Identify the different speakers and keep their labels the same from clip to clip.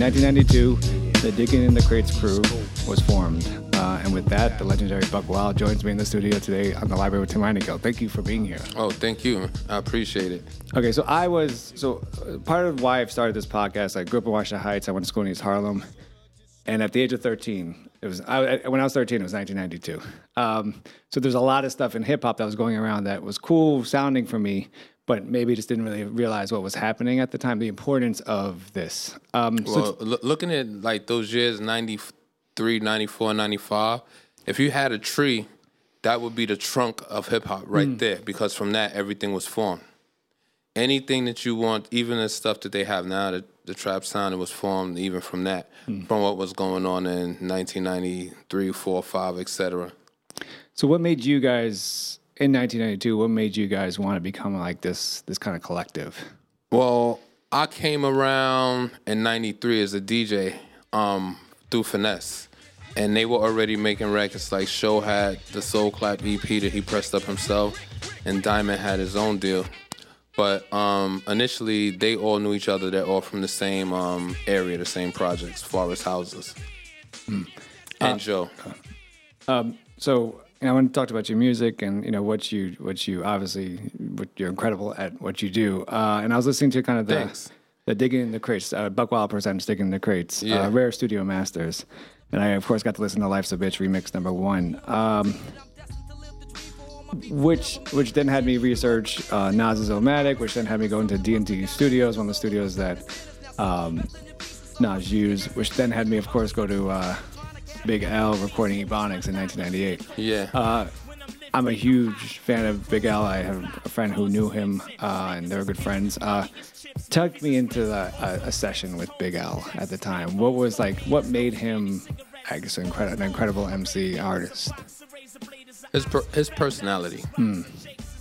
Speaker 1: In 1992, the Digging in the Crates crew was formed. Uh, and with that, the legendary Buck Wild joins me in the studio today on the Library with Tim Heineke. Thank you for being here.
Speaker 2: Oh, thank you. I appreciate it.
Speaker 1: Okay, so I was so uh, part of why I've started this podcast. I grew up in Washington Heights. I went to school in East Harlem, and at the age of 13, it was I, when I was 13. It was 1992. Um, so there's a lot of stuff in hip hop that was going around that was cool sounding for me, but maybe just didn't really realize what was happening at the time. The importance of this. Um,
Speaker 2: well, so looking at like those years, 93, 94, 95, if you had a tree, that would be the trunk of hip hop right mm. there, because from that everything was formed. Anything that you want, even the stuff that they have now, the, the trap sound, it was formed even from that, mm. from what was going on in 1993, 4, 5, etc.
Speaker 1: So, what made you guys in 1992, what made you guys want to become like this this kind of collective?
Speaker 2: Well, I came around in '93 as a DJ um, through Finesse, and they were already making records. Like Show had the Soul Clap EP that he pressed up himself, and Diamond had his own deal. But um, initially, they all knew each other. They're all from the same um, area, the same projects, Forest Houses. Mm. And uh, Joe.
Speaker 1: Um, so and I want to talk about your music and you know what you what you obviously what you're incredible at what you do. Uh, and I was listening to kind of the
Speaker 2: Thanks.
Speaker 1: the digging in the crates. Uh, Buck Wild presents digging in the crates. Uh,
Speaker 2: yeah.
Speaker 1: Uh, Rare Studio Masters, and I of course got to listen to Life's a Bitch remix number one. Um, which which then had me research uh, Nas's Illmatic, which then had me go into D&D Studios, one of the studios that um, Nas used, which then had me, of course, go to uh, Big L recording Ebonics in 1998.
Speaker 2: Yeah. Uh,
Speaker 1: I'm a huge fan of Big L. I have a friend who knew him, uh, and they were good friends. Uh, tucked me into the, a, a, session with Big L at the time. What was like? What made him, I guess, an incredible MC artist?
Speaker 2: His per- his personality.
Speaker 1: Hmm.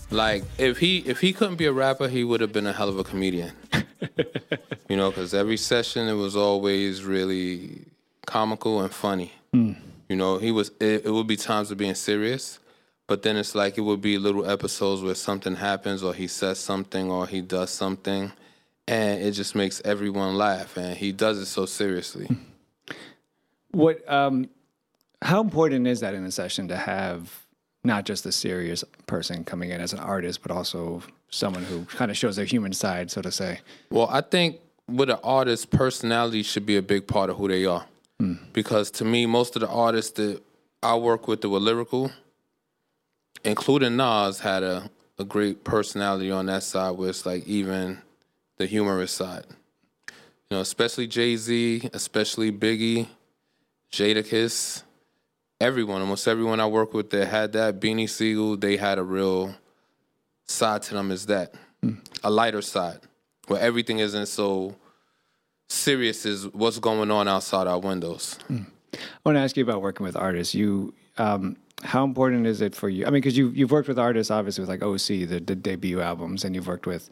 Speaker 2: Like if he if he couldn't be a rapper, he would have been a hell of a comedian. you know, because every session it was always really comical and funny.
Speaker 1: Mm.
Speaker 2: You know, he was. It, it would be times of being serious, but then it's like it would be little episodes where something happens, or he says something, or he does something, and it just makes everyone laugh. And he does it so seriously.
Speaker 1: What? Um, how important is that in a session to have not just a serious person coming in as an artist, but also someone who kind of shows their human side, so to say?
Speaker 2: Well, I think with an artist, personality should be a big part of who they are.
Speaker 1: Mm.
Speaker 2: Because to me, most of the artists that I work with that were lyrical, including Nas, had a, a great personality on that side where it's like even the humorous side. You know, especially Jay Z, especially Biggie, Jadakiss, everyone, almost everyone I work with that had that, Beanie Sigel, they had a real side to them is that.
Speaker 1: Mm.
Speaker 2: A lighter side where everything isn't so serious is what's going on outside our windows.
Speaker 1: Mm. I want to ask you about working with artists. You, um, how important is it for you? I mean, because you you've worked with artists, obviously with like OC, the, the debut albums, and you've worked with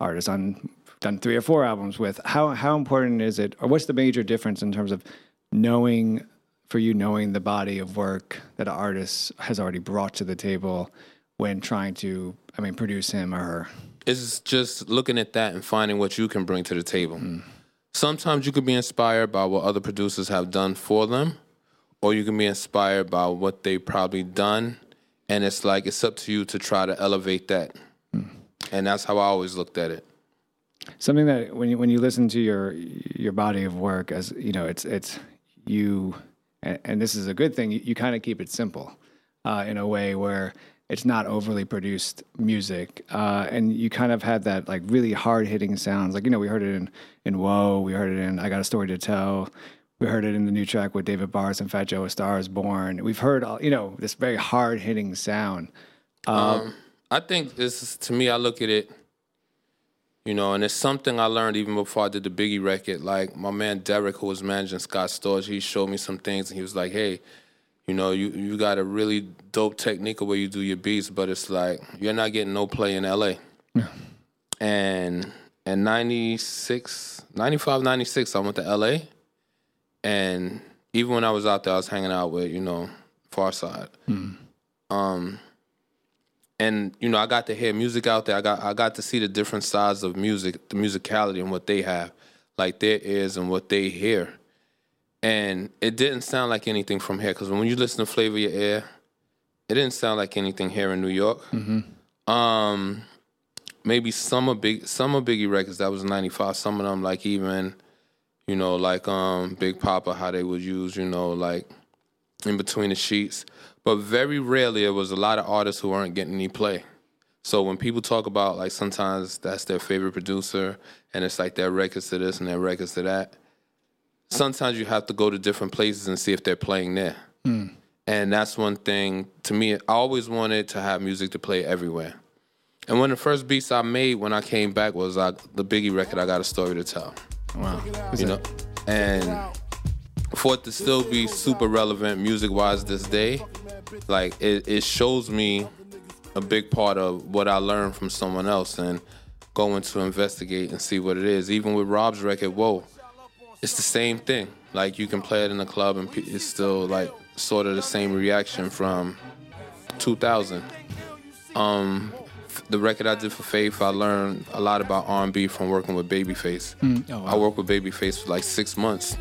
Speaker 1: artists on done three or four albums with. How how important is it, or what's the major difference in terms of knowing for you knowing the body of work that an artist has already brought to the table when trying to, I mean, produce him or her?
Speaker 2: It's just looking at that and finding what you can bring to the table.
Speaker 1: Mm.
Speaker 2: Sometimes you could be inspired by what other producers have done for them, or you can be inspired by what they've probably done and it's like it's up to you to try to elevate that. And that's how I always looked at it.
Speaker 1: Something that when you when you listen to your your body of work, as you know, it's it's you, and, and this is a good thing. You, you kind of keep it simple, uh, in a way where it's not overly produced music, uh, and you kind of had that like really hard hitting sounds. Like you know, we heard it in in Whoa, we heard it in I Got a Story to Tell. We heard it in the new track with David Bartz and Fat Joe, A Star Is Born. We've heard, all, you know, this very hard hitting sound.
Speaker 2: Um, I think this is, to me, I look at it, you know, and it's something I learned even before I did the Biggie record. Like my man Derek, who was managing Scott Storch, he showed me some things and he was like, hey, you know, you, you got a really dope technique of where you do your beats, but it's like you're not getting no play in LA. And in 96, 95, 96, I went to LA. And even when I was out there, I was hanging out with, you know, Pharcyde. Um, and you know, I got to hear music out there. I got I got to see the different sides of music, the musicality and what they have, like their ears and what they hear. And it didn't sound like anything from here because when you listen to Flavor Your Air, it didn't sound like anything here in New York. Um, maybe some of big some of Biggie records that was '95. Some of them like even, you know, like um Big Poppa, how they would use, you know, like in between the sheets. But very rarely it was a lot of artists who weren't getting any play. So when people talk about like sometimes that's their favorite producer and it's like their records to this and their records to that, sometimes you have to go to different places and see if they're playing there. And that's one thing to me. I always wanted to have music to play everywhere. And one of the first beats I made when I came back was uh, the Biggie record. I got a story to tell.
Speaker 1: Wow.
Speaker 2: You know, and for it to still be super relevant music wise this day, like it, it shows me a big part of what I learned from someone else and going to investigate and see what it is. Even with Rob's record, whoa, it's the same thing. Like you can play it in the club and it's still like sort of the same reaction from 2000. Um, the record I did for Faith, I learned a lot about R&B from working with Babyface.
Speaker 1: Oh, wow.
Speaker 2: I worked with Babyface for like six months.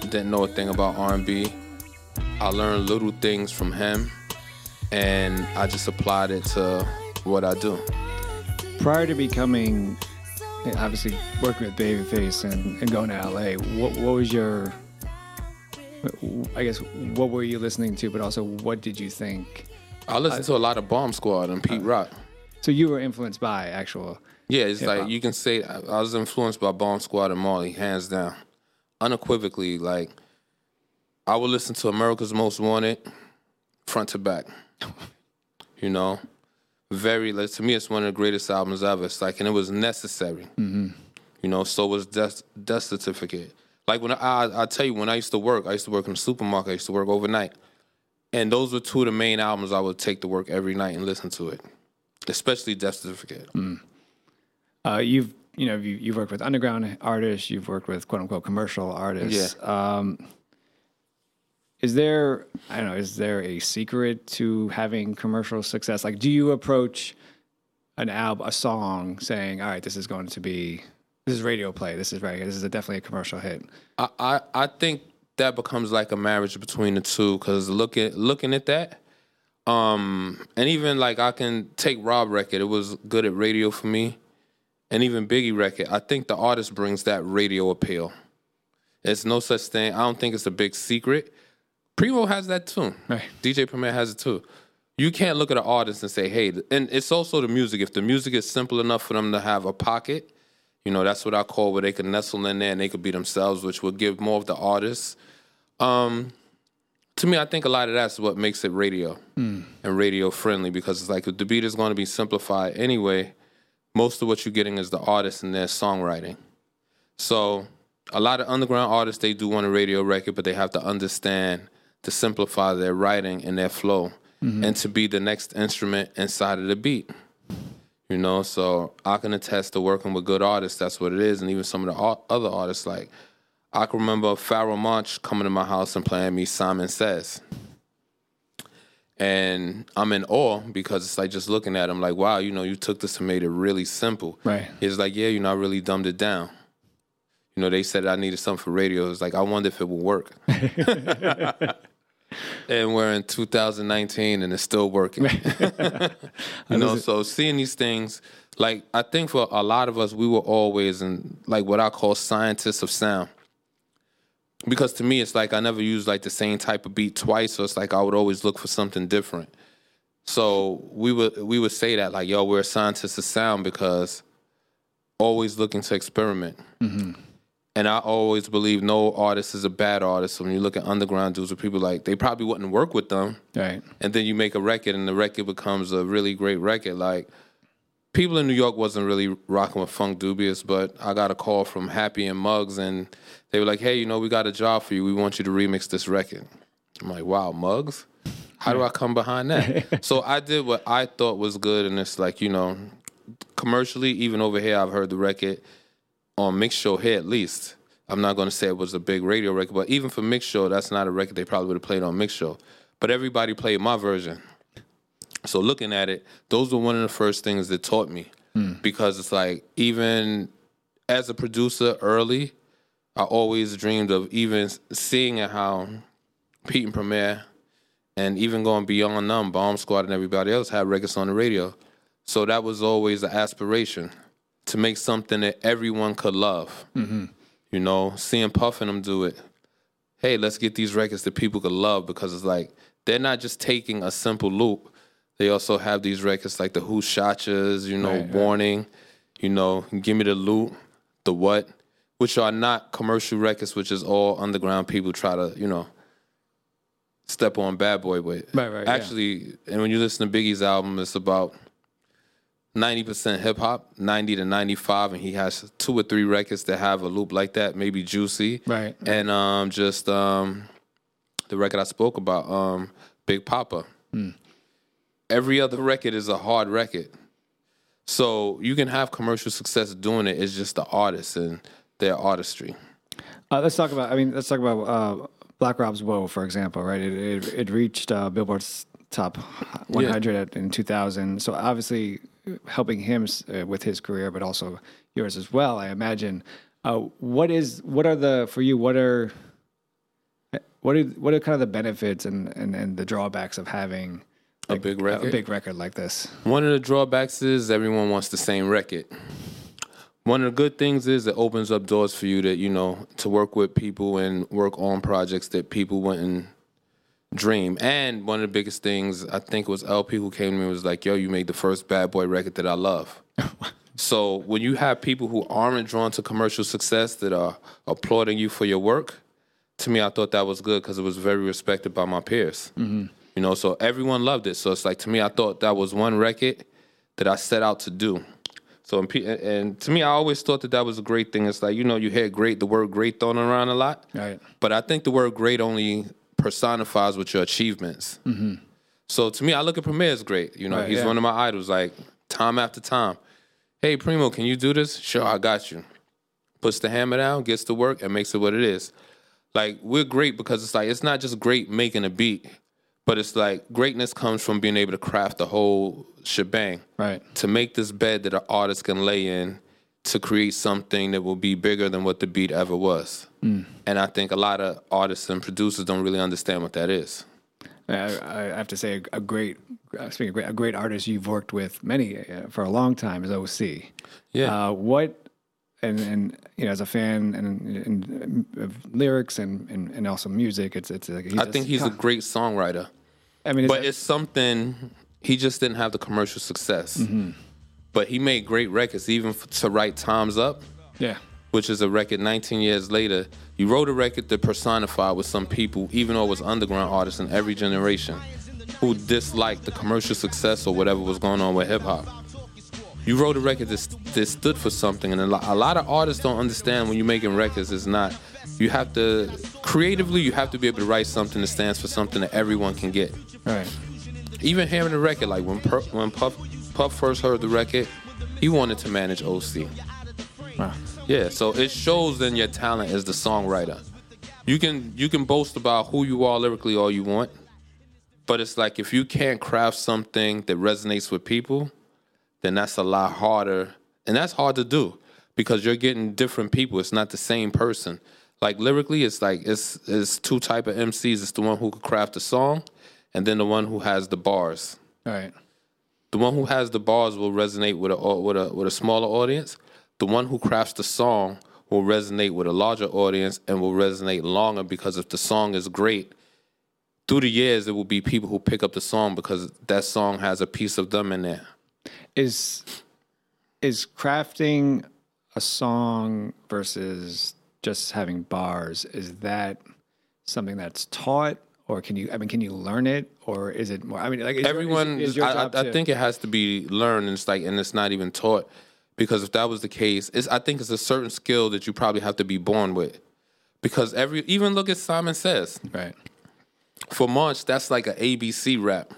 Speaker 2: Didn't know a thing about R&B. I learned little things from him, and I just applied it to what I do.
Speaker 1: Prior to becoming, obviously, working with Babyface and, and going to LA, what, what was your, I guess, what were you listening to, but also what did you think?
Speaker 2: I listened to a lot of Bomb Squad and Pete uh, Rock.
Speaker 1: So you were influenced by actual.
Speaker 2: Yeah, it's
Speaker 1: Hip-hop.
Speaker 2: like you can say I I was influenced by Bomb Squad and Marley, hands down, unequivocally. Like I would listen to America's Most Wanted, front to back. You know, very like, to me, it's one of the greatest albums ever. It's like, and it was necessary. You know, so was Death, Death Certificate. Like when I, I, I tell you, when I used to work, I used to work in the supermarket. I used to work overnight, and those were two of the main albums I would take to work every night and listen to it, especially Death Certificate.
Speaker 1: Uh, you've you know you, you've worked with underground artists, you've worked with quote unquote commercial artists. Um, is there I don't know is there a secret to having commercial success? Like, do you approach an album, a song, saying, "All right, this is going to be this is radio play, this is right, this is a, definitely a commercial hit."
Speaker 2: I, I, I think that becomes like a marriage between the two because looking looking at that, um, and even like I can take Rob record, it was good at radio for me, and even Biggie record. I think the artist brings that radio appeal. It's no such thing. I don't think it's a big secret. Primo has that too.
Speaker 1: Right.
Speaker 2: DJ Premier has it too. You can't look at an artist and say, hey, and it's also the music. If the music is simple enough for them to have a pocket, you know, that's what I call where they can nestle in there and they could be themselves, which will give more of the artists. Um, to me, I think a lot of that's what makes it radio and radio friendly because it's like if the beat is going to be simplified anyway, most of what you're getting is the artist and their songwriting. So a lot of underground artists, they do want a radio record, but they have to understand to simplify their writing and their flow mm-hmm. and to be the next instrument inside of the beat. You know, so I can attest to working with good artists. That's what it is. And even some of the other artists, like I can remember Pharoahe Monch coming to my house and playing me Simon Says. And I'm in awe because it's like just looking at him, like, wow, you know, you took this and made it really simple.
Speaker 1: Right.
Speaker 2: He's like, yeah, you know, I really dumbed it down. You know, they said I needed something for radio. It's like, I wonder if it will work. and we're in 2019 and it's still working. you know, so seeing these things, like I think for a lot of us, we were always in like what I call scientists of sound. Because to me, it's like I never used like the same type of beat twice, so it's like I would always look for something different. So we would we would say that like, yo, we're scientists of sound because always looking to experiment. Mm-hmm. And I always believe no artist is a bad artist. So when you look at underground dudes or people like they probably wouldn't work with them.
Speaker 1: Right.
Speaker 2: And then you make a record and the record becomes a really great record. Like people in New York wasn't really rocking with Funkdoobiest, but I got a call from Happy and Muggs and they were like, Hey, you know, we got a job for you. We want you to remix this record. I'm like, Wow, Muggs? How do I come behind that? so I did what I thought was good and it's like, you know, commercially, even over here I've heard the record on Mix Show here at least. I'm not going to say it was a big radio record, but even for Mix Show, that's not a record they probably would have played on Mix Show. But everybody played my version. So looking at it, those were one of the first things that taught me hmm. because it's like even as a producer early, I always dreamed of even seeing how Pete and Premier and even going beyond them, Bomb Squad and everybody else had records on the radio. So that was always an aspiration to make something that everyone could love. Mm-hmm. You know, seeing Puff and them do it. Hey, let's get these records that people could love because it's like they're not just taking a simple loop. They also have these records like the Who Shotchas, you know,
Speaker 1: Right, right.
Speaker 2: Warning, you know, Give Me the Loot, The What, which are not commercial records, which is all underground people try to, you know, step on Bad Boy with.
Speaker 1: Right, right, yeah.
Speaker 2: Actually, and when you listen to Biggie's album, it's about 90% hip hop, 90 to 95, and he has two or three records that have a loop like that, maybe Juicy.
Speaker 1: Right.
Speaker 2: And um, just um, the record I spoke about, um, Big Poppa.
Speaker 1: Hmm.
Speaker 2: Every other record is a hard record. So you can have commercial success doing it. It's just the artist and their artistry.
Speaker 1: Uh, let's talk about. I mean, let's talk about uh, Black Rob's "Whoa," for example. Right, it it, it reached uh, Billboard's top 100 at, in 2000. So obviously, helping him uh, with his career, but also yours as well. I imagine. Uh, what is what are the for you? What are what are what are kind of the benefits and and, and the drawbacks of having
Speaker 2: A big record?
Speaker 1: a big record like this?
Speaker 2: One of the drawbacks is everyone wants the same record. One of the good things is it opens up doors for you to you know, to work with people and work on projects that people wouldn't dream. And one of the biggest things, I think it was LP who came to me and was like, yo, you made the first bad boy record that I love. so when you have people who aren't drawn to commercial success that are applauding you for your work, to me, I thought that was good because it was very respected by my peers. Mm-hmm. You know, so everyone loved it. So it's like to me, I thought that was one record that I set out to do. So and, and to me, I always thought that that was a great thing. It's like you know, you hear "great," the word "great" thrown around a lot,
Speaker 1: Right.
Speaker 2: but I think the word "great" only personifies with your achievements. Mm-hmm. So to me, I look at Premier as great. You know,
Speaker 1: Right,
Speaker 2: he's
Speaker 1: yeah.
Speaker 2: one of my idols. Like time after time, hey Primo, can you do this? Sure, I got you. Puts the hammer down, gets to work, and makes it what it is. Like we're great because it's like it's not just great making a beat, but it's like greatness comes from being able to craft the whole shebang
Speaker 1: Right.
Speaker 2: to make this bed that an artist can lay in to create something that will be bigger than what the beat ever was.
Speaker 1: Hmm.
Speaker 2: And I think a lot of artists and producers don't really understand what that is.
Speaker 1: I, I have to say, a, a great, uh, speaking of great, a great artist you've worked with many uh, for a long time is OC.
Speaker 2: Yeah.
Speaker 1: Uh, what, and and you know, as a fan and, and, of lyrics and, and and also music, it's it's. Like
Speaker 2: I think he's a great songwriter,
Speaker 1: I mean,
Speaker 2: but it's something he just didn't have the commercial success.
Speaker 1: Mm-hmm.
Speaker 2: But he made great records, even f- to write "Times Up,"
Speaker 1: yeah,
Speaker 2: which is a record 19 years later. you wrote a record that personified with some people, even though it was underground artists in every generation, who disliked the commercial success or whatever was going on with hip hop. You wrote a record that, that stood for something, and a lot, a lot of artists don't understand when you're making records. It's not. You have to creatively. You have to be able to write something that stands for something that everyone can get.
Speaker 1: right,
Speaker 2: Even hearing the record, like when per, when Puff Puff first heard the record, he wanted to manage OC.
Speaker 1: wow.
Speaker 2: Yeah, so it shows then your talent as the songwriter. You can you can boast about who you are lyrically all you want, but it's like if you can't craft something that resonates with people, then that's a lot harder, and that's hard to do because you're getting different people. It's not the same person. Like lyrically, it's like it's it's two type of MCs. It's the one who could craft a song, and then the one who has the bars.
Speaker 1: All right.
Speaker 2: The one who has the bars will resonate with a with a with a smaller audience. The one who crafts the song will resonate with a larger audience and will resonate longer because if the song is great, through the years there will be people who pick up the song because that song has a piece of them in there.
Speaker 1: Is is crafting a song versus just having bars is that something that's taught or can you i mean can you learn it or is it more i mean like is is-
Speaker 2: Everyone,
Speaker 1: is your
Speaker 2: I, I, I think it has to be learned, and it's like, and it's not even taught, because if that was the case, it's, I think it's a certain skill that you probably have to be born with, because every, even look at Simon Says,
Speaker 1: right.
Speaker 2: Pharoahe Monch, that's like an ABC rap,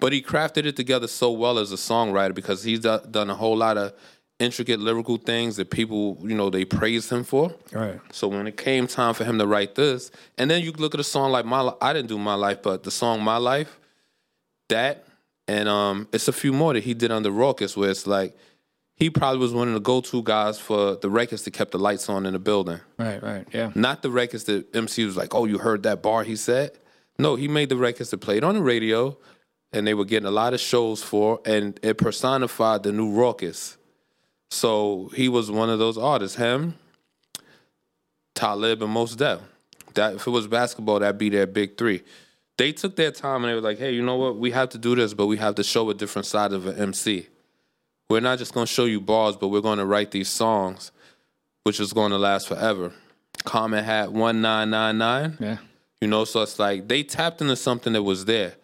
Speaker 2: but he crafted it together so well as a songwriter because he's do- done a whole lot of intricate lyrical things that people, you know, they praised him for.
Speaker 1: right.
Speaker 2: So when it came time for him to write this, and then you look at a song like My I didn't do My Life, but the song My Life, that, and um, it's a few more that he did on the Rawkus, where it's like he probably was one of the go-to guys for the records that kept the lights on in the building.
Speaker 1: right right yeah
Speaker 2: Not the records that MC was like, oh, you heard that bar he said? No, he made the records that played on the radio, and they were getting a lot of shows for, and it personified the new Rawkus. So he was one of those artists. Him, Talib, and Mos Def. That if it was basketball, that'd be their big three. They took their time and they were like, "Hey, you know what? We have to do this, but we have to show a different side of an MC. We're not just going to show you bars, but we're going to write these songs, which is going to last forever." Common had one nine nine nine.
Speaker 1: yeah
Speaker 2: You know, so it's like they tapped into something that was there.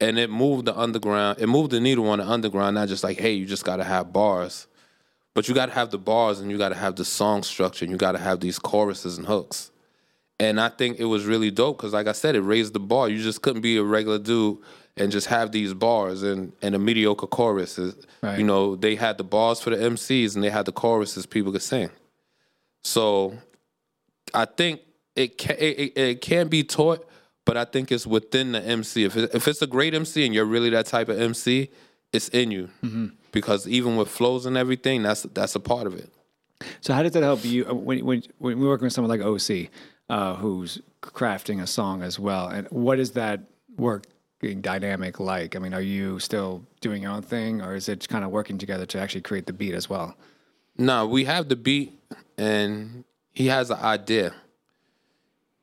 Speaker 2: And it moved the underground, it moved the needle on the underground, not just like, hey, you just gotta have bars. But you gotta have the bars and you gotta have the song structure and you gotta have these choruses and hooks. And I think it was really dope because, like I said, it raised the bar. You just couldn't be a regular dude and just have these bars and, and a mediocre chorus.
Speaker 1: Right.
Speaker 2: You know, they had the bars for the MCs and they had the choruses people could sing. So I think it can it, it, can be taught, but I think it's within the MC. If it, if it's a great MC and you're really that type of MC, it's in you. Because even with flows and everything, that's that's a part of it.
Speaker 1: So how does that help you uh, when when when we're working with someone like OC, uh, who's crafting a song as well? And what is that working dynamic like? I mean, are you still doing your own thing, or is it kind of working together to actually create the beat as well?
Speaker 2: No, we have the beat, and he has an idea.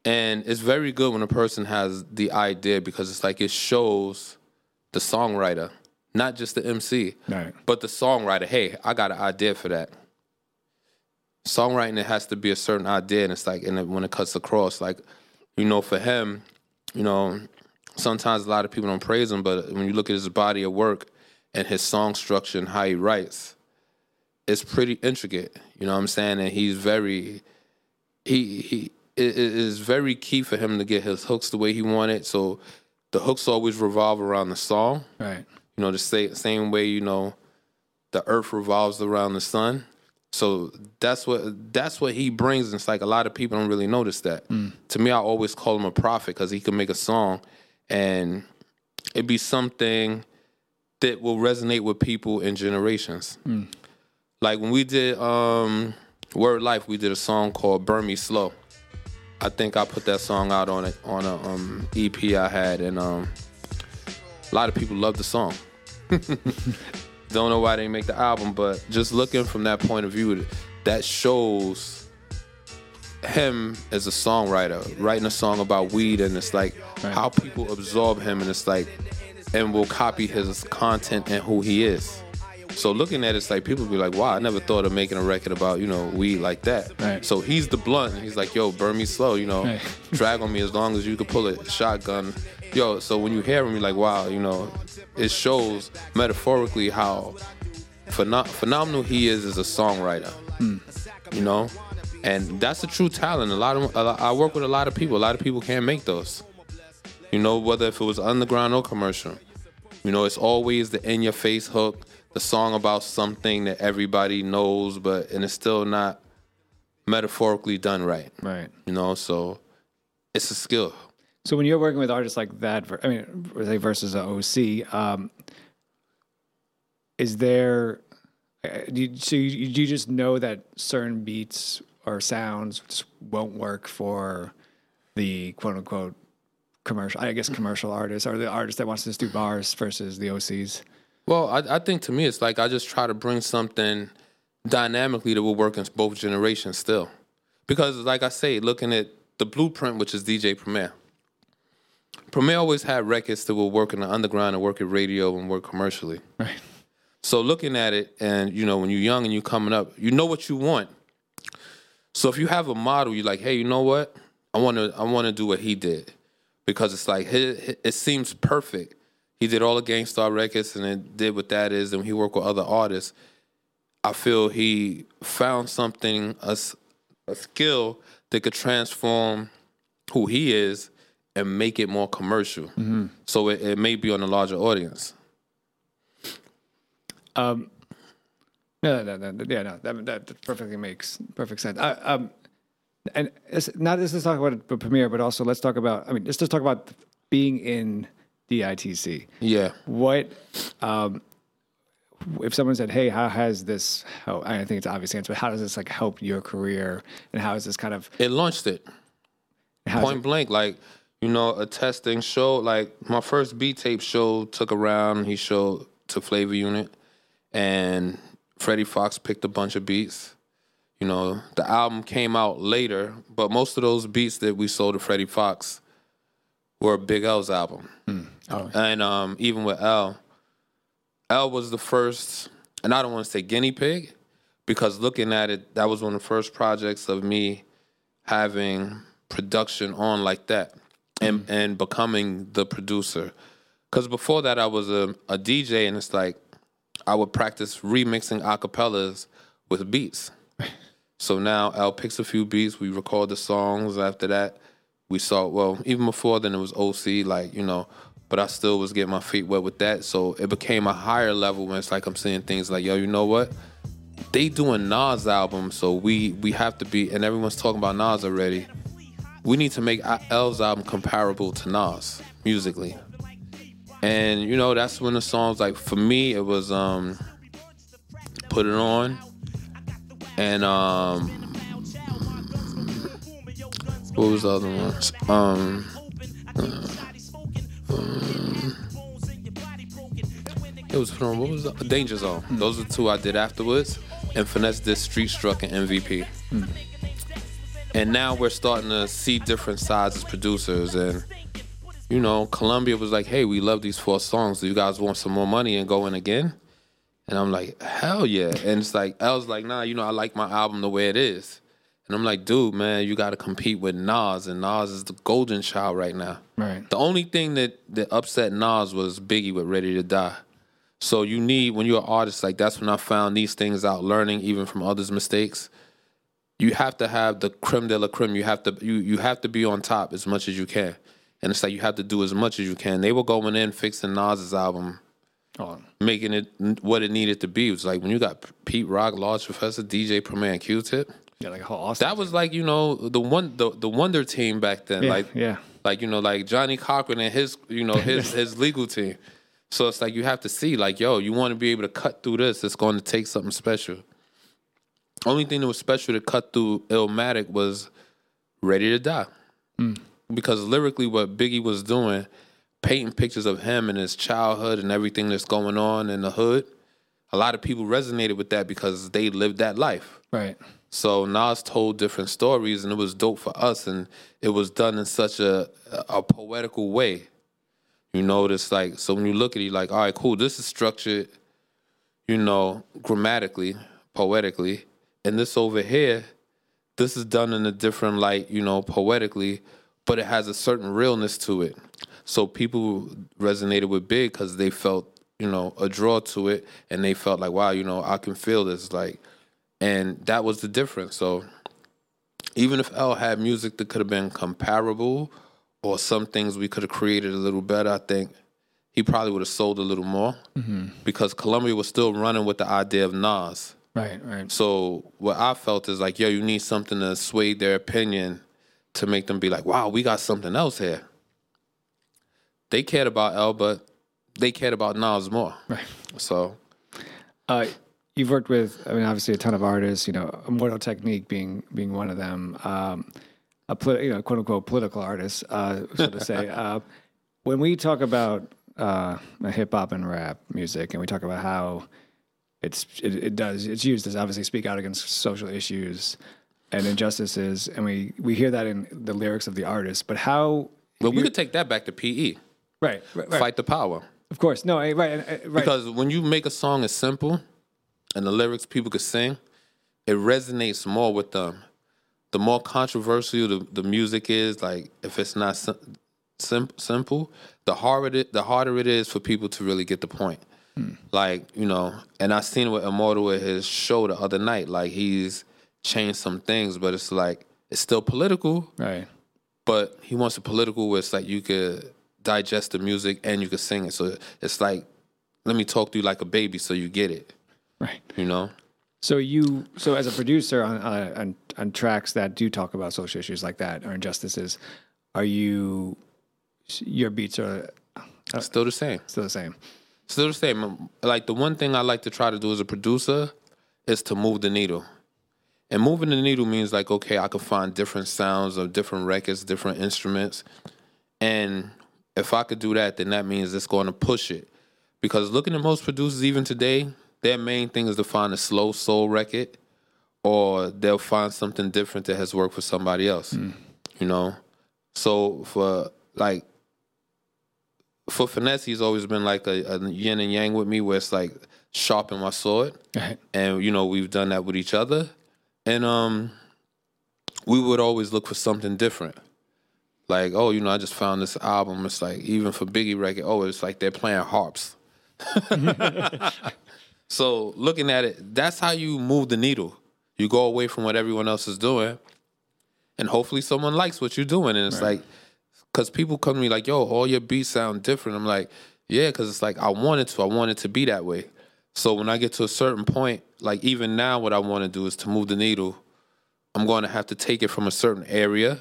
Speaker 2: And it's very good when a person has the idea because it's like it shows the songwriter, not just the MC,
Speaker 1: Right.
Speaker 2: but the songwriter. Hey, I got an idea for that. Songwriting, it has to be a certain idea, and it's like, and it, when it cuts across, like, you know, for him, you know, sometimes a lot of people don't praise him, but when you look at his body of work and his song structure and how he writes, it's pretty intricate. You know what I'm saying? And he's very he he it is very key for him to get his hooks the way he wanted. So the hooks always revolve around the song.
Speaker 1: Right.
Speaker 2: You know, the same same way you know the earth revolves around the sun. So that's what that's what he brings. And it's like a lot of people don't really notice that. Mm. To me, I always call him a prophet because he can make a song and it'd be something that will resonate with people in generations. Like when we did um, Word Life, we did a song called "Burn Me Slow." I think I put that song out on it on a um, EP I had, and um, a lot of people love the song. Don't know why they didn't make the album, but just looking from that point of view, that shows him as a songwriter, writing a song about weed, and it's like how people absorb him, and it's like, and will copy his content and who he is. So looking at it, it's like people be like, "Wow, I never thought of making a record about you know weed like that."
Speaker 1: Right.
Speaker 2: So he's the blunt. He's like, "Yo, burn me slow," you know,
Speaker 1: Right.
Speaker 2: drag on me as long as you can pull a shotgun. Yo, so when you hear him, you're like, "Wow," you know, it shows metaphorically how pheno- phenomenal he is as a songwriter. Hmm. You know, and that's a true talent. A lot of a lot- I work with a lot of people. A lot of people can't make those. You know, whether if it was underground or commercial. You know, it's always the in your face hook, the song about something that everybody knows, but and it's still not metaphorically done right.
Speaker 1: Right.
Speaker 2: You know, so it's a skill.
Speaker 1: So when you're working with artists like that, I mean, say versus a OC, um, is there? uh, Do you, so you, do you just know that certain beats or sounds just won't work for the quote unquote commercial. I guess commercial artists or the artist that wants to just do bars versus the OCs.
Speaker 2: Well, I, I think to me, it's like I just try to bring something dynamically that will work in both generations still. Because, like I say, looking at the blueprint, which is DJ Premier, Premier always had records that will work in the underground and work at radio and work commercially.
Speaker 1: Right.
Speaker 2: So looking at it, and you know, when you're young and you're coming up, you know what you want. So if you have a model, you're like, hey, you know what? I want to, I want to do what he did, because it's like it, it seems perfect. He did all the Gang Starr records, and it did what that is, and he worked with other artists. I feel he found something, a, a skill that could transform who he is and make it more commercial. So it, it may be on a larger audience.
Speaker 1: Um, no, no, no, no, yeah, no, that, that perfectly makes perfect sense. I, um, and not just let's talk about the premiere, but also let's talk about. I mean, let's just talk about being in DITC.
Speaker 2: Yeah.
Speaker 1: What, um, if someone said, "Hey, how has this?" How I think it's obvious answer, but how does this like help your career, and how is this kind of
Speaker 2: It launched it. point
Speaker 1: it-
Speaker 2: blank like you know a testing show like my first B tape show took around he showed to flavor unit and freddie foxxx picked a bunch of beats. You know the album came out later but most of those beats that we sold to freddie foxxx were big l's album.
Speaker 1: Oh.
Speaker 2: and um, even with l l was the first and i don't want to say guinea pig because looking at it that was one of the first projects of me having production on like that and and becoming the producer. Because before that i was a, a dj and it's like i would practice remixing acapellas with beats. So now al picks a few beats we record the songs. After that we saw well even before then it was oc like you know but i still was getting my feet wet with that. So it became a higher level when it's like i'm seeing things like yo you know what? They doing Nas album, so we we have to be, and everyone's talking about Nas already. We need to make L's album comparable to Nas musically, and you know that's when the songs like for me it was um put it on, and um what was the other one? um. It was from what was the Danger Zone. Those are the two I did afterwards, and finesse this Street Struck and MVP. And now we're starting to see different sides as producers, and you know, Columbia was like, "Hey, we love these four songs. Do you guys want some more money and go in again?" And I'm like, "Hell yeah!" And it's like, I was like, "Nah, you know, I like my album the way it is." And I'm like, "Dude, man, you got to compete with Nas, and Nas is the golden child right now."
Speaker 1: right?
Speaker 2: The only thing that that upset Nas was Biggie with Ready to Die. So you need when you're an artist, like that's when I found these things out, learning even from others' mistakes. You have to have the creme de la creme. You have to you you have to be on top as much as you can, and it's like you have to do as much as you can. They were going in fixing Nas's album,
Speaker 1: Oh,
Speaker 2: making it what it needed to be. It was like when you got Pete Rock, Large Professor, DJ Premier, and Q-Tip.
Speaker 1: yeah, like a whole awesome.
Speaker 2: That was like you know the one the the Wonder Team back then.
Speaker 1: Yeah,
Speaker 2: like
Speaker 1: yeah.
Speaker 2: like you know like Johnnie Cochran and his you know his his legal team. So it's like you have to see like yo, you want to be able to cut through this. It's going to take something special. Only thing that was special to cut through Illmatic was Ready to Die, hmm. Because lyrically what Biggie was doing, painting pictures of him and his childhood and everything that's going on in the hood. A lot of people resonated with that because they lived that life.
Speaker 1: right.
Speaker 2: So Nas told different stories, and it was dope for us, and it was done in such a a poetical way. You know, it's like so when you look at it, you're like, all right, cool. This is structured, you know, grammatically, poetically, and this over here, this is done in a different light, you know, poetically, but it has a certain realness to it. So people resonated with Big because they felt, you know, a draw to it, and they felt like, wow, you know, I can feel this, like and that was the difference. So even if L had music that could have been comparable, or some things we could have created a little better, I think he probably would have sold a little more mm-hmm. because Columbia was still running with the idea of Nas.
Speaker 1: Right, right.
Speaker 2: So what I felt is like, yo, you need something to sway their opinion to make them be like, wow, we got something else here. They cared about L, but they cared about Nas more.
Speaker 1: Right.
Speaker 2: So
Speaker 1: Uh, you've worked with, I mean, obviously a ton of artists. You know, Immortal Technique being being one of them. Um, a you know, quote unquote political artist, uh, so to say. uh, when we talk about uh, hip hop and rap music, and we talk about how it's it, it does it's used to obviously speak out against social issues and injustices, and we we hear that in the lyrics of the artist. But how?
Speaker 2: Well, we could take that back to PE.
Speaker 1: Right, right, right.
Speaker 2: Fight the power.
Speaker 1: Of course, no, eh, right, eh, right.
Speaker 2: Because when you make a song as simple and the lyrics people could sing, it resonates more with them. The more controversial the, the music is, like if it's not sim- sim- simple, the harder it, the harder it is for people to really get the point. Hmm. Like you know, and I seen what Immortal at his show the other night. Like he's changed some things, but it's like it's still political.
Speaker 1: Right.
Speaker 2: But he wants a political where it's like you could digest the music and you could sing it. So it's like, let me talk to you like a baby so you get it.
Speaker 1: Right.
Speaker 2: You know?
Speaker 1: So you, so as a producer on, uh, on, on tracks that do talk about social issues like that or injustices, are you, your beats are
Speaker 2: uh, still the same.
Speaker 1: Still the same.
Speaker 2: Still the same. Like the one thing I like to try to do as a producer is to move the needle. And moving the needle means like, okay, I can find different sounds of different records, different instruments. And if I could do that, then that means it's going to push it. Because looking at most producers even today, their main thing is to find a slow soul record or they'll find something different that has worked for somebody else. Mm. You know? So for like for finesse, he's always been like a, a, yin and yang with me, where it's like sharpen my sword,
Speaker 1: right.
Speaker 2: and you know we've done that with each other, and um, we would always look for something different. Like, oh, you know, I just found this album. It's like even for Biggie record, oh, it's like they're playing harps. so looking at it, that's how you move the needle. You go away from what everyone else is doing, and hopefully someone likes what you're doing. And it's right. like because people come to me like, yo, all your beats sound different. I'm like, yeah, because it's like I wanted to. I wanted to be that way. So when I get to a certain point, like even now, what I want to do is to move the needle. I'm going to have to take it from a certain area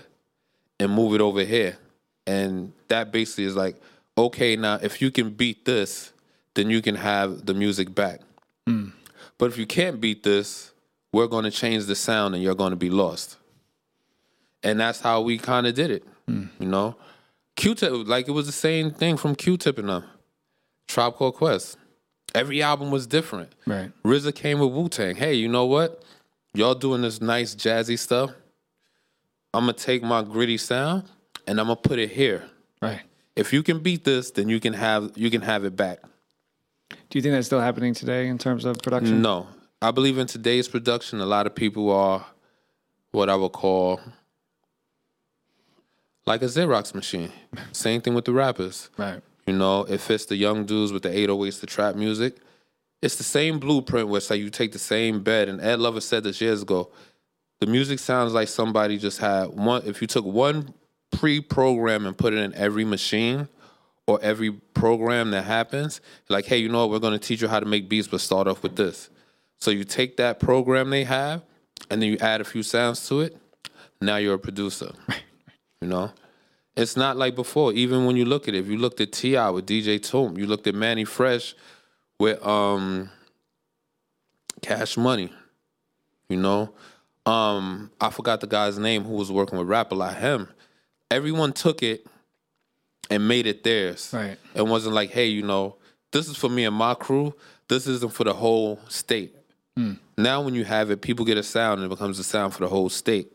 Speaker 2: and move it over here. And that basically is like, okay, now if you can beat this, then you can have the music back. Mm. But if you can't beat this, we're going to change the sound and you're going to be lost. And that's how we kind of did it. Mm. You know, Q-Tip, like it was the same thing from Q-Tip and them. Tribe Called Quest. Every album was different.
Speaker 1: Right.
Speaker 2: RZA came with Wu Tang. Hey, you know what? Y'all doing this nice jazzy stuff. I'm gonna take my gritty sound and I'm gonna put it here.
Speaker 1: Right.
Speaker 2: If you can beat this, then you can have you can have it back.
Speaker 1: Do you think that's still happening today in terms of production?
Speaker 2: No. I believe in today's production, a lot of people are what I would call like a Xerox machine. Same thing with the rappers.
Speaker 1: Right.
Speaker 2: You know, if it's the young dudes with the 808s, the trap music, it's the same blueprint where it's like you take the same bed. And Ed Lover said this years ago. The music sounds like somebody just had one. If you took one pre-program and put it in every machine or every program that happens, like, hey, you know what? We're going to teach you how to make beats, but start off with this. So you take that program they have, and then you add a few sounds to it. Now you're a producer. You know, it's not like before. Even when you look at it, if you looked at T.I. with DJ Toomp, you looked at Manny Fresh with um, Cash Money. You know, um, I forgot the guy's name who was working with Rap a lot. Him. Everyone took it and made it theirs.
Speaker 1: Right.
Speaker 2: And wasn't like, hey, you know, this is for me and my crew. This isn't for the whole state. Mm. Now, when you have it, people get a sound and it becomes a sound for the whole state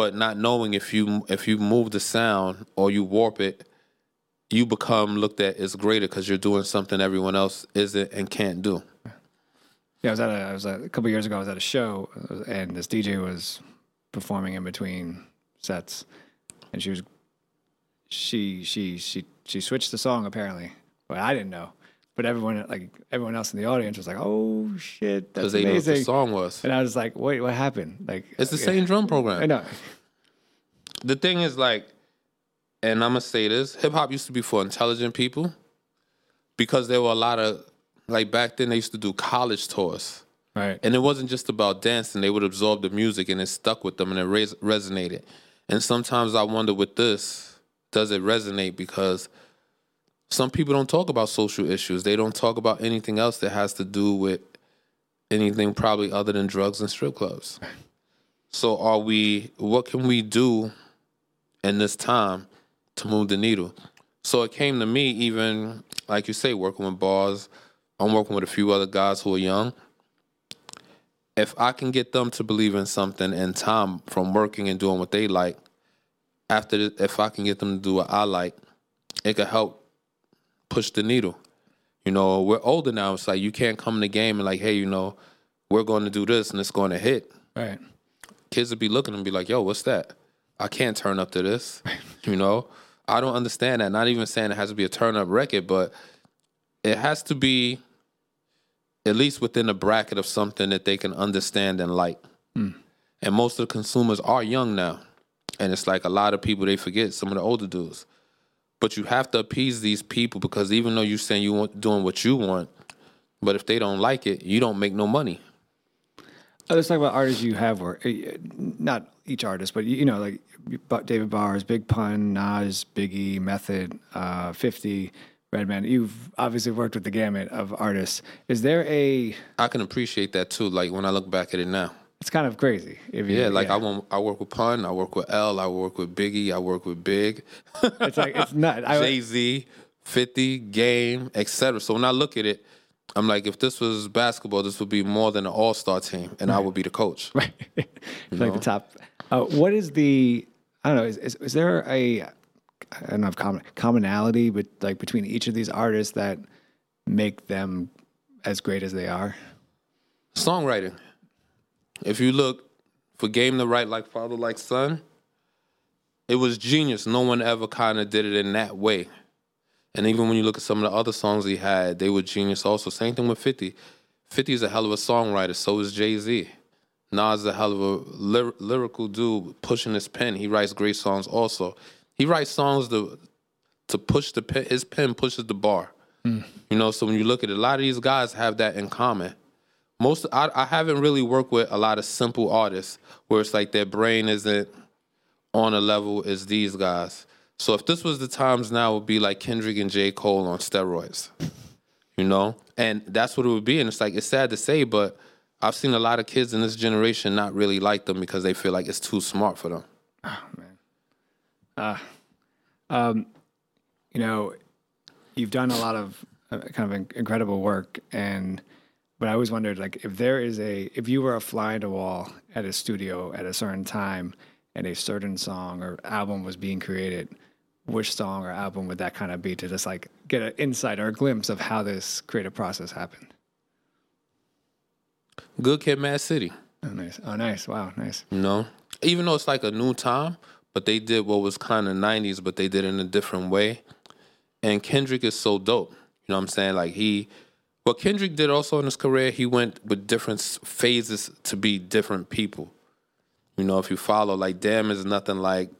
Speaker 2: but not knowing if you if you move the sound or you warp it, you become looked at as greater because you're doing something everyone else isn't and can't do.
Speaker 1: Yeah, I was at a, I was at, a couple years ago. I was at a show, uh, and this DJ was performing in between sets, and she was she she she she switched the song apparently, but I didn't know. But everyone, like everyone else in the audience, was like, "Oh shit, that's they amazing!"
Speaker 2: Knew what the song was,
Speaker 1: and I was like, "Wait, what happened?" Like,
Speaker 2: it's the same drum program.
Speaker 1: I know.
Speaker 2: The thing is, like, and I'm gonna say this: hip hop used to be for intelligent people, because there were a lot of like back then they used to do college tours.
Speaker 1: Right.
Speaker 2: And it wasn't just about dancing. They would absorb the music and it stuck with them and it res- resonated. And sometimes I wonder with this, does it resonate? Because some people don't talk about social issues. They don't talk about anything else that has to do with anything probably other than drugs and strip clubs. So are we what can we do in this time to move the needle? So it came to me even like you say, working with bars. I'm working with a few other guys who are young. If I can get them to believe in something in time from working and doing what they like, after if I can get them to do what I like, it could help push the needle. You know, we're older now. It's like you can't come in the game and like, hey, you know, we're going to do this and it's going to hit.
Speaker 1: Right.
Speaker 2: Kids would be looking and be like, yo, what's that? I can't turn up to this. you know, I don't understand that. Not even saying it has to be a turn up record, but it has to be at least within a bracket of something that they can understand and like.
Speaker 1: Mm.
Speaker 2: And most of the consumers are young now. And it's like a lot of people they forget some of the older dudes. But you have to appease these people because even though you're saying you want doing what you want, but if they don't like it, you don't make no money.
Speaker 1: Oh, let's talk about artists you have worked. Not each artist, but you know, like David Bowers, Big Pun, Nas, Biggie, Method, uh, Fifty, Redman. You've obviously worked with the gamut of artists. Is there a?
Speaker 2: I can appreciate that too. Like when I look back at it now,
Speaker 1: it's kind of crazy.
Speaker 2: if You, yeah, like yeah. I want, I work with Pun, I work with L, I work with Biggie, I work with Big.
Speaker 1: it's like it's not
Speaker 2: Jay Z, Fifty, Game, etc. So when I look at it, I'm like, if this was basketball, this would be more than an All Star team, and right. I would be the coach.
Speaker 1: Right, like the top. Uh, what is the? I don't know. Is, is, is there a? I don't know if common commonality, but like between each of these artists that make them as great as they are.
Speaker 2: Songwriting. If you look for Game to write like father like son, it was genius. No one ever kind of did it in that way. And even when you look at some of the other songs he had, they were genius also. Same thing with 50. 50 is a hell of a songwriter, so is Jay Z. Nas is a hell of a ly- lyrical dude pushing his pen. He writes great songs also. He writes songs to to push the pen, his pen pushes the bar. Mm. You know, so when you look at it, a lot of these guys have that in common. Most I, I haven't really worked with a lot of simple artists where it's like their brain isn't on a level as these guys. So if this was the times now, it would be like Kendrick and J. Cole on steroids, you know? And that's what it would be. And it's like, it's sad to say, but I've seen a lot of kids in this generation not really like them because they feel like it's too smart for them.
Speaker 1: Oh, man. Uh, um, you know, you've done a lot of uh, kind of incredible work. And, but I always wondered, like, if there is a, if you were a fly on the wall at a studio at a certain time and a certain song or album was being created, which song or album would that kind of be to just like get an insight or a glimpse of how this creative process happened?
Speaker 2: Good Kid, Mad City.
Speaker 1: Oh, nice. Oh, nice. Wow, nice.
Speaker 2: You know, even though it's like a new time, but they did what was kind of '90s, but they did it in a different way. And Kendrick is so dope. You know what I'm saying? Like he, what Kendrick did also in his career, he went with different phases to be different people. You know, if you follow, like Damn is nothing like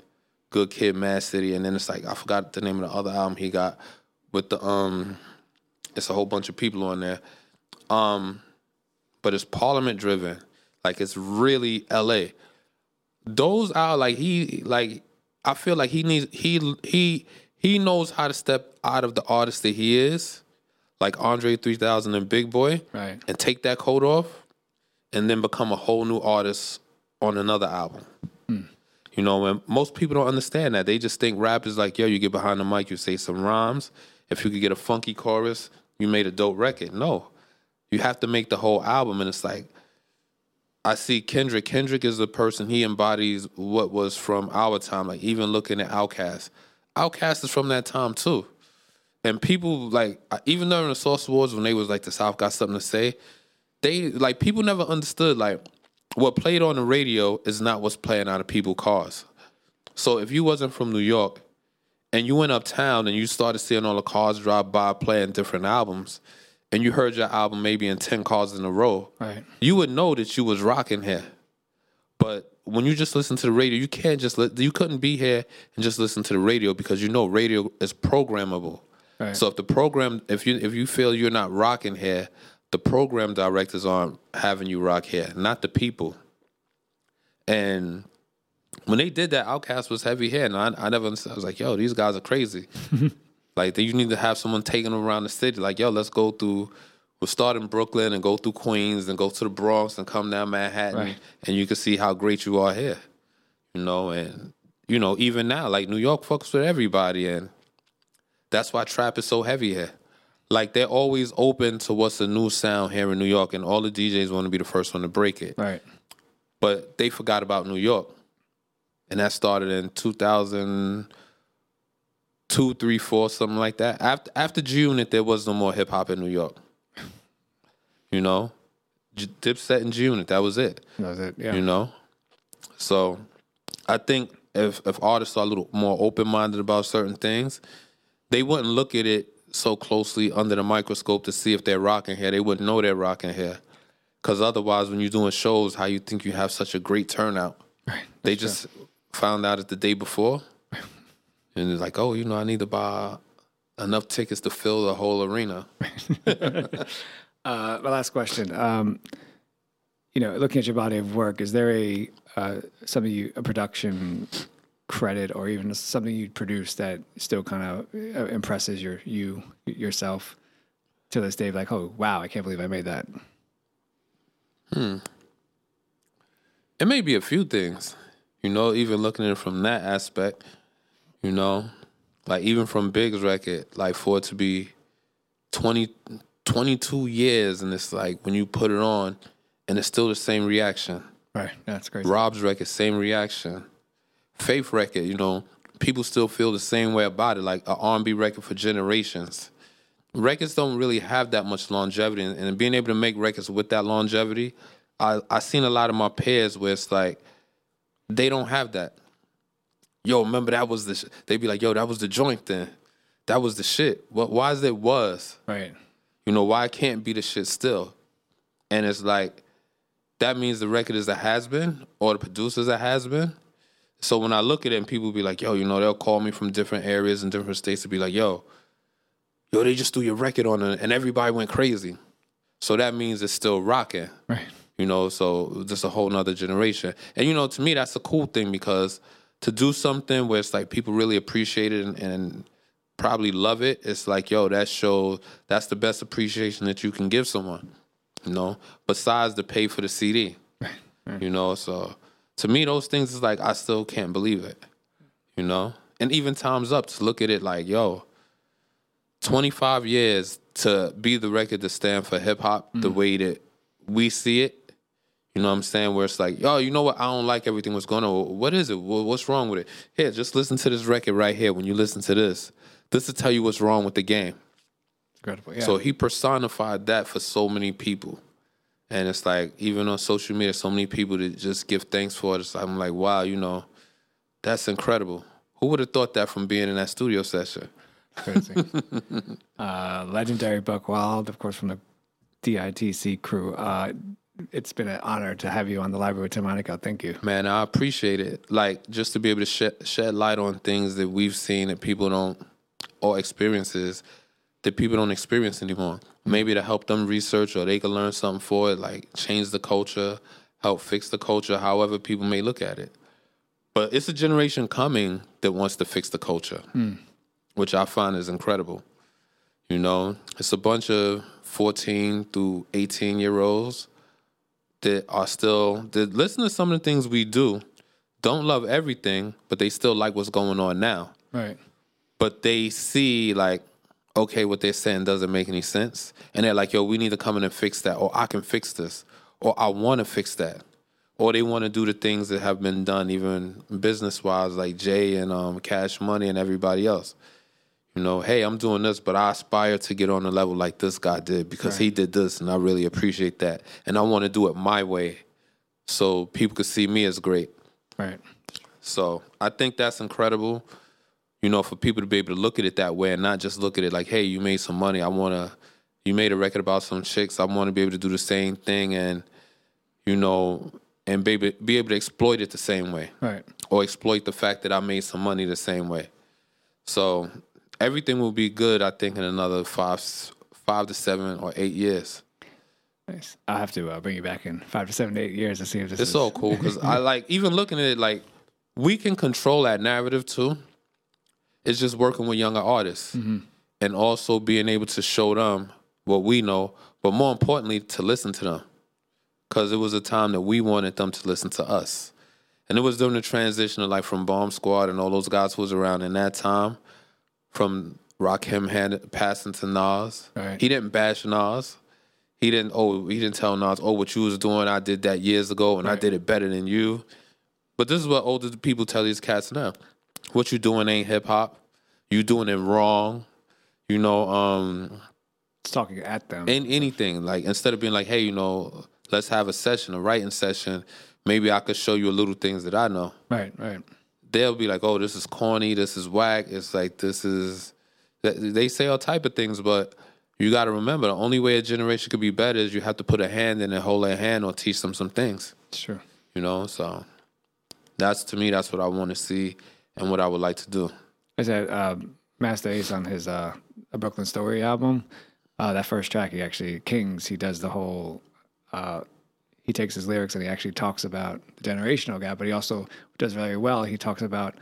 Speaker 2: Good Kid, Mad City, and then it's like I forgot the name of the other album he got with the um, it's a whole bunch of people on there, um, but it's Parliament driven, like it's really L.A. Those are like he like I feel like he needs he he he knows how to step out of the artist that he is, like Andre 3000 and Big Boi,
Speaker 1: right,
Speaker 2: and take that coat off, and then become a whole new artist on another album. Hmm. You know, and most people don't understand that. They just think rap is like, yo, you get behind the mic, you say some rhymes. If you could get a funky chorus, you made a dope record. No. You have to make the whole album. And it's like, I see Kendrick. Kendrick is the person, he embodies what was from our time. Like, even looking at Outkast. Outkast is from that time too. And people, like, even during the Source Awards, when they was like, the South got something to say, they, like, people never understood, like, what played on the radio is not what's playing out of people's cars. So if you wasn't from New York and you went uptown and you started seeing all the cars drive by playing different albums, and you heard your album maybe in ten cars in a row,
Speaker 1: right.
Speaker 2: you would know that you was rocking here. But when you just listen to the radio, you can't just li- you couldn't be here and just listen to the radio because you know radio is programmable. Right. So if the program, if you if you feel you're not rocking here, the program directors aren't having you rock here, not the people. And when they did that, Outkast was heavy here, and I, I never. I was like, "Yo, these guys are crazy." like, you need to have someone taking them around the city. Like, "Yo, let's go through would start in Brooklyn and go through Queens and go to the Bronx and come down Manhattan,
Speaker 1: Right.
Speaker 2: and you can see how great you are here. You know, and you know even now, like New York fucks with everybody, and that's why trap is so heavy here. Like they're always open to what's a new sound here in New York, and all the DJs want to be the first one to break it.
Speaker 1: Right.
Speaker 2: But they forgot about New York, and that started in 2002, three, four, something like that. After after G Unit, there was no more hip hop in New York. You know, J- Dipset and G Unit, that was it.
Speaker 1: That was it. Yeah.
Speaker 2: You know, so I think if if artists are a little more open minded about certain things, they wouldn't look at it so closely under the microscope to see if they're rocking here. They wouldn't know they're rocking here. Because otherwise, when you're doing shows, how you think you have such a great turnout?
Speaker 1: Right.
Speaker 2: They just found out it the day before, and it's like, oh, you know, I need to buy enough tickets to fill the whole arena.
Speaker 1: Uh, my last question. Um, you know, looking at your body of work, is there a uh, something you a production credit or even something you produce that still kind of uh, impresses your you yourself to this day? Like, oh wow, I can't believe I made that. Hmm.
Speaker 2: It may be a few things, you know, even looking at it from that aspect, you know, like even from Big's record, like for it to be 20, 22 years and it's like when you put it on and it's still the same reaction.
Speaker 1: Right. That's crazy.
Speaker 2: Rob's record, same reaction. Faith record, you know, people still feel the same way about it, like an R&B record for generations. Records don't really have that much longevity, and, and being able to make records with that longevity, I I seen a lot of my peers where it's like they don't have that. Yo, remember that was the sh-. they be like, yo, that was the joint then, that was the shit. What? Why is it was?
Speaker 1: Right.
Speaker 2: You know, why it can't be the shit still? And it's like, that means the record is a has been or the producer's a has been. So when I look at it and people be like, yo, you know, they'll call me from different areas and different states to be like, yo, yo, they just threw your record on it and everybody went crazy. So that means it's still rocking.
Speaker 1: Right.
Speaker 2: You know, so just a whole nother generation. And you know, to me, that's a cool thing because to do something where it's like people really appreciate it and, and probably love it, it's like, yo, that shows that's the best appreciation that you can give someone. You know, besides the pay for the CD. You know, so to me, those things is like I still can't believe it. You know, and even times up to look at it like, yo, 25 years to be the record to stand for hip hop the mm. way that we see it. You know what I'm saying? Where it's like, yo, you know what? I don't like everything what's going on. What is it? What's wrong with it? Here, just listen to this record right here. When you listen to this, this will tell you what's wrong with the game.
Speaker 1: Incredible. Yeah.
Speaker 2: So he personified that for so many people. And it's like, even on social media, so many people that just give thanks for it. It's like, I'm like, wow, you know, that's incredible. Who would have thought that from being in that studio session?
Speaker 1: Crazy. uh, legendary Buck Wild, of course, from the DITC crew. Uh, it's been an honor to have you on the library with Monaco. Thank you.
Speaker 2: Man, I appreciate it. Like just to be able to shed, shed light on things that we've seen that people don't, or experiences that people don't experience anymore. Maybe to help them research or they can learn something for it, like change the culture, help fix the culture, however people may look at it. But it's a generation coming that wants to fix the culture, hmm. which I find is incredible. You know, it's a bunch of 14 through 18 year olds that are still that listen to some of the things we do, don't love everything, but they still like what's going on now.
Speaker 1: Right.
Speaker 2: But they see like, okay, what they're saying doesn't make any sense. And they're like, yo, we need to come in and fix that, or I can fix this, or I wanna fix that. Or they want to do the things that have been done, even business wise, like Jay and um, Cash Money and everybody else. You know, hey, I'm doing this, but I aspire to get on a level like this guy did because he did this, and I really appreciate that. And I want to do it my way, so people could see me as great.
Speaker 1: Right.
Speaker 2: So I think that's incredible. You know, for people to be able to look at it that way and not just look at it like, hey, you made some money. I want to, you made a record about some chicks. I want to be able to do the same thing and, you know, and be able, be able to exploit it the same way
Speaker 1: Right.
Speaker 2: or exploit the fact that I made some money the same way. So everything will be good, I think, in another five, five to seven or eight years.
Speaker 1: Nice. I'll have to uh, bring you back in five to seven, eight years and see if this
Speaker 2: It's
Speaker 1: is
Speaker 2: so cool because I like even looking at it like we can control that narrative too. It's just working with younger artists mm-hmm. and also being able to show them what we know, but more importantly, to listen to them, because it was a time that we wanted them to listen to us, and it was during the transition of like from Bomb Squad and all those guys who was around in that time, from Rakim had passing to Nas.
Speaker 1: Right.
Speaker 2: He didn't bash Nas. He didn't. Oh, he didn't tell Nas, "Oh, what you was doing, I did that years ago, and I did it better than you." But this is what older people tell these cats now. What you doing ain't hip hop. You doing it wrong. You know, um,
Speaker 1: It's talking at them.
Speaker 2: in anything. Like instead of being like, hey, you know, let's have a session, a writing session. Maybe I could show you a little things that I know.
Speaker 1: right, right.
Speaker 2: They'll be like, oh, this is corny. This is whack. It's like this is. They say all type of things, but you got to remember the only way a generation could be better is you have to put a hand in and hold their hand or teach them some things.
Speaker 1: Sure.
Speaker 2: You know, so that's to me. That's what I want to see and what I would like to do.
Speaker 1: I said uh, Masta Ace on his uh, Brooklyn Story album. Uh, that first track, he actually Kings. He does the whole. Uh, he takes his lyrics and he actually talks about the generational gap, but he also does very well. He talks about.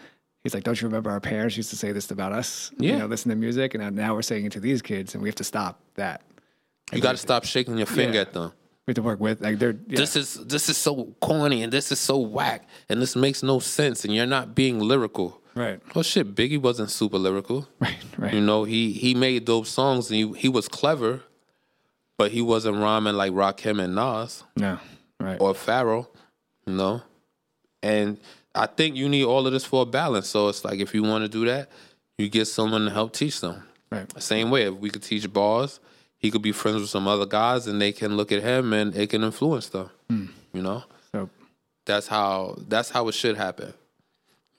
Speaker 1: He's like, "Don't you remember our parents used to say this about us? You
Speaker 2: Yeah.
Speaker 1: know, listen to music, and now we're saying it to these kids, and we have to stop that.
Speaker 2: You got to stop shaking your finger
Speaker 1: Yeah.
Speaker 2: at them.
Speaker 1: We have to work with like they're yeah.
Speaker 2: This is this is so corny and this is so whack and this makes no sense and you're not being lyrical.
Speaker 1: right,
Speaker 2: Well, shit, Biggie wasn't super lyrical.
Speaker 1: right, right.
Speaker 2: You know, he he made dope songs and he he was clever, but he wasn't rhyming like Rakim and Nas
Speaker 1: no, right,
Speaker 2: or Pharoahe. You know, and I think you need all of this for a balance. So it's like if you want to do that, you get someone to help teach them.
Speaker 1: right.
Speaker 2: Same way, if we could teach bars, he could be friends with some other guys, and they can look at him and it can influence them. Hmm. You know,
Speaker 1: So
Speaker 2: that's how that's how it should happen.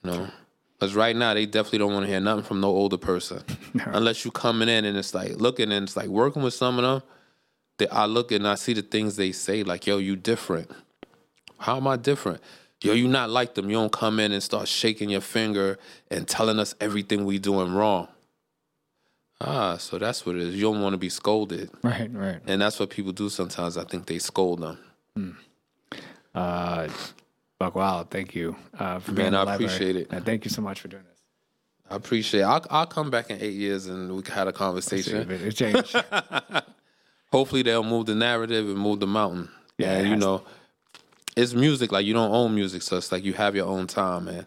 Speaker 2: You know, because right now they definitely don't want to hear nothing from no older person, unless you coming in and it's like looking and it's like working with some of them. They, I look and I see the things they say, like, "Yo, you different." How am I different? Yo, you not like them. You don't come in and start shaking your finger and telling us everything we doing wrong. Ah, so that's what it is. You don't want to be scolded.
Speaker 1: right, right.
Speaker 2: And that's what people do sometimes. I think they scold them.
Speaker 1: Uh, Buck Wild, thank you uh, for
Speaker 2: Man,
Speaker 1: being in
Speaker 2: I appreciate it.
Speaker 1: And thank you so much for doing this.
Speaker 2: I appreciate it. I'll, I'll come back in eight years and we can have a conversation.
Speaker 1: It, changed.
Speaker 2: Hopefully they'll move the narrative and move the mountain.
Speaker 1: Yeah,
Speaker 2: Yeah,
Speaker 1: it
Speaker 2: you know, it's music. Like you don't own music, so it's like you have your own time, man.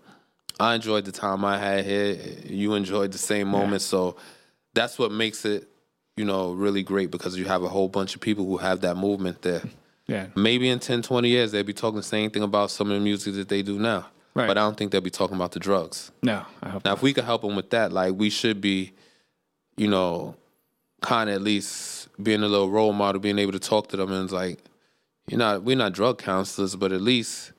Speaker 2: I enjoyed the time I had here. You enjoyed the same moments, so that's what makes it, you know, really great because you have a whole bunch of people who have that movement there.
Speaker 1: yeah,
Speaker 2: Maybe in 10, 20 years they'll be talking the same thing about some of the music that they do now.
Speaker 1: Right.
Speaker 2: But I don't think they'll be talking about the drugs.
Speaker 1: no, I hope.
Speaker 2: Now, if we could help them with that, like we should be, you know, kind of at least being a little role model, being able to talk to them and it's like, you're not, we're not drug counselors, but at least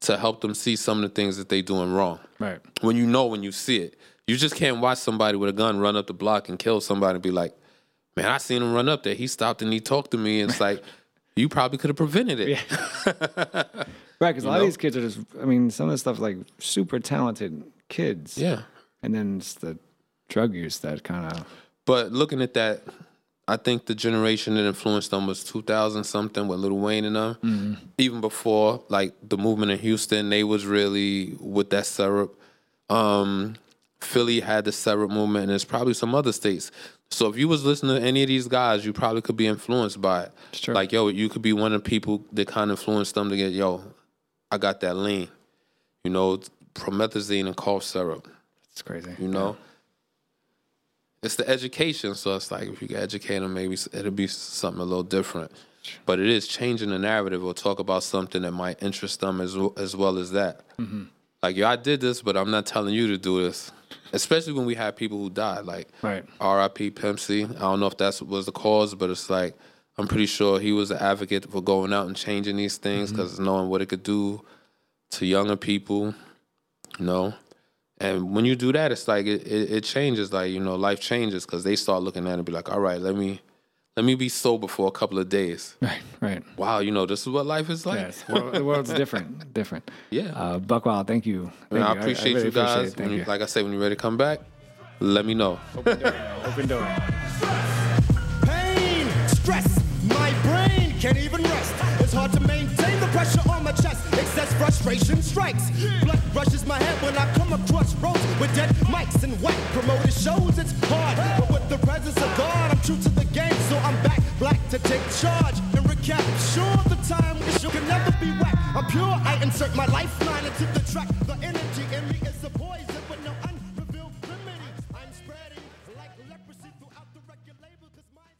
Speaker 2: to help them see some of the things that they're doing wrong.
Speaker 1: right,
Speaker 2: When you know, when you see it, you just can't watch somebody with a gun run up the block and kill somebody and be like, man, I seen him run up there. He stopped and he talked to me. And it's like, you probably could have prevented it.
Speaker 1: right. Because a lot
Speaker 2: know?
Speaker 1: of these kids are just. I mean, some of the stuff like super talented kids.
Speaker 2: yeah.
Speaker 1: and then it's the drug use that kind of.
Speaker 2: But looking at that, I think the generation that influenced them was 2000 something with Lil Wayne and them. Even before, like the movement in Houston, they was really with that syrup. Um, Philly had the syrup movement, and there's probably some other states. So if you was listening to any of these guys, you probably could be influenced by it. Like yo, you could be one of the people that kind of influenced them to get yo. I got that lean, you know, promethazine and cough syrup.
Speaker 1: It's crazy.
Speaker 2: You know, it's the education. So it's like if you can educate them, maybe it'll be something a little different. But it is changing the narrative or talk about something that might interest them as as well as that. Mm-hmm. Like, yo, I did this, but I'm not telling you to do this. Especially when we have people who died, like
Speaker 1: Right.
Speaker 2: R.I.P. Pimp C. I don't know if that was the cause, but it's like I'm pretty sure he was an advocate for going out and changing these things mm-hmm. because knowing what it could do to younger people, you know. And when you do that, it's like it, it, it changes. Like you know, life changes because they start looking at it and be like, "All right, let me, let me be sober for a couple of days."
Speaker 1: Right, right.
Speaker 2: Wow, you know, this is what life is like.
Speaker 1: Yes, well, the world's different, different.
Speaker 2: Yeah.
Speaker 1: Uh, Buck Wild, thank you. Thank
Speaker 2: I
Speaker 1: you.
Speaker 2: appreciate
Speaker 1: really
Speaker 2: you guys.
Speaker 1: Appreciate. Thank
Speaker 2: When-
Speaker 1: you.
Speaker 2: Like I said, when you're ready to come back, let me know.
Speaker 1: Open door. Open door.
Speaker 3: Pain, stress, my brain can't even rest. It's hard to maintain the pressure on my chest. Excess frustration strikes. Blood rushes my head when I come across roads with dead mics and whack promoted shows. It's hard, take charge and recap. Sure, the time wish you can never be whack. I'm pure, I insert my lifeline into the track. The energy in me is a poison, but no unrevealed remedy. I'm spreading like leprosy throughout the my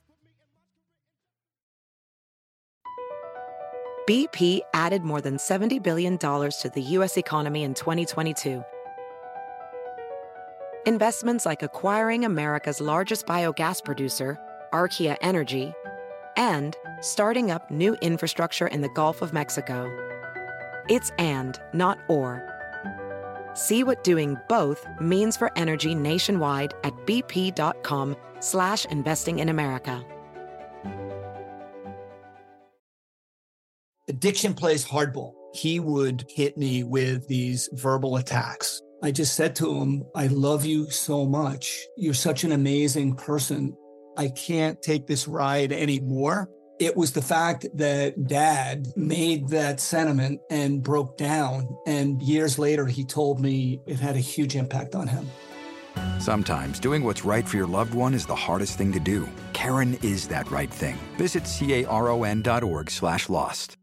Speaker 4: BP added more than $70 billion to the U.S. economy in 2022. Investments like acquiring America's largest biogas producer, Archaea Energy, and starting up new infrastructure in the Gulf of Mexico. It's and, not or. See what doing both means for energy nationwide at bp.com slash investing in America.
Speaker 5: Addiction plays hardball. He would hit me with these verbal attacks. I just said to him, I love you so much. You're such an amazing person. I can't take this ride anymore. It was the fact that dad made that sentiment and broke down. And years later, he told me it had a huge impact on him.
Speaker 6: Sometimes doing what's right for your loved one is the hardest thing to do. Caron is that right thing. Visit caron.org slash lost.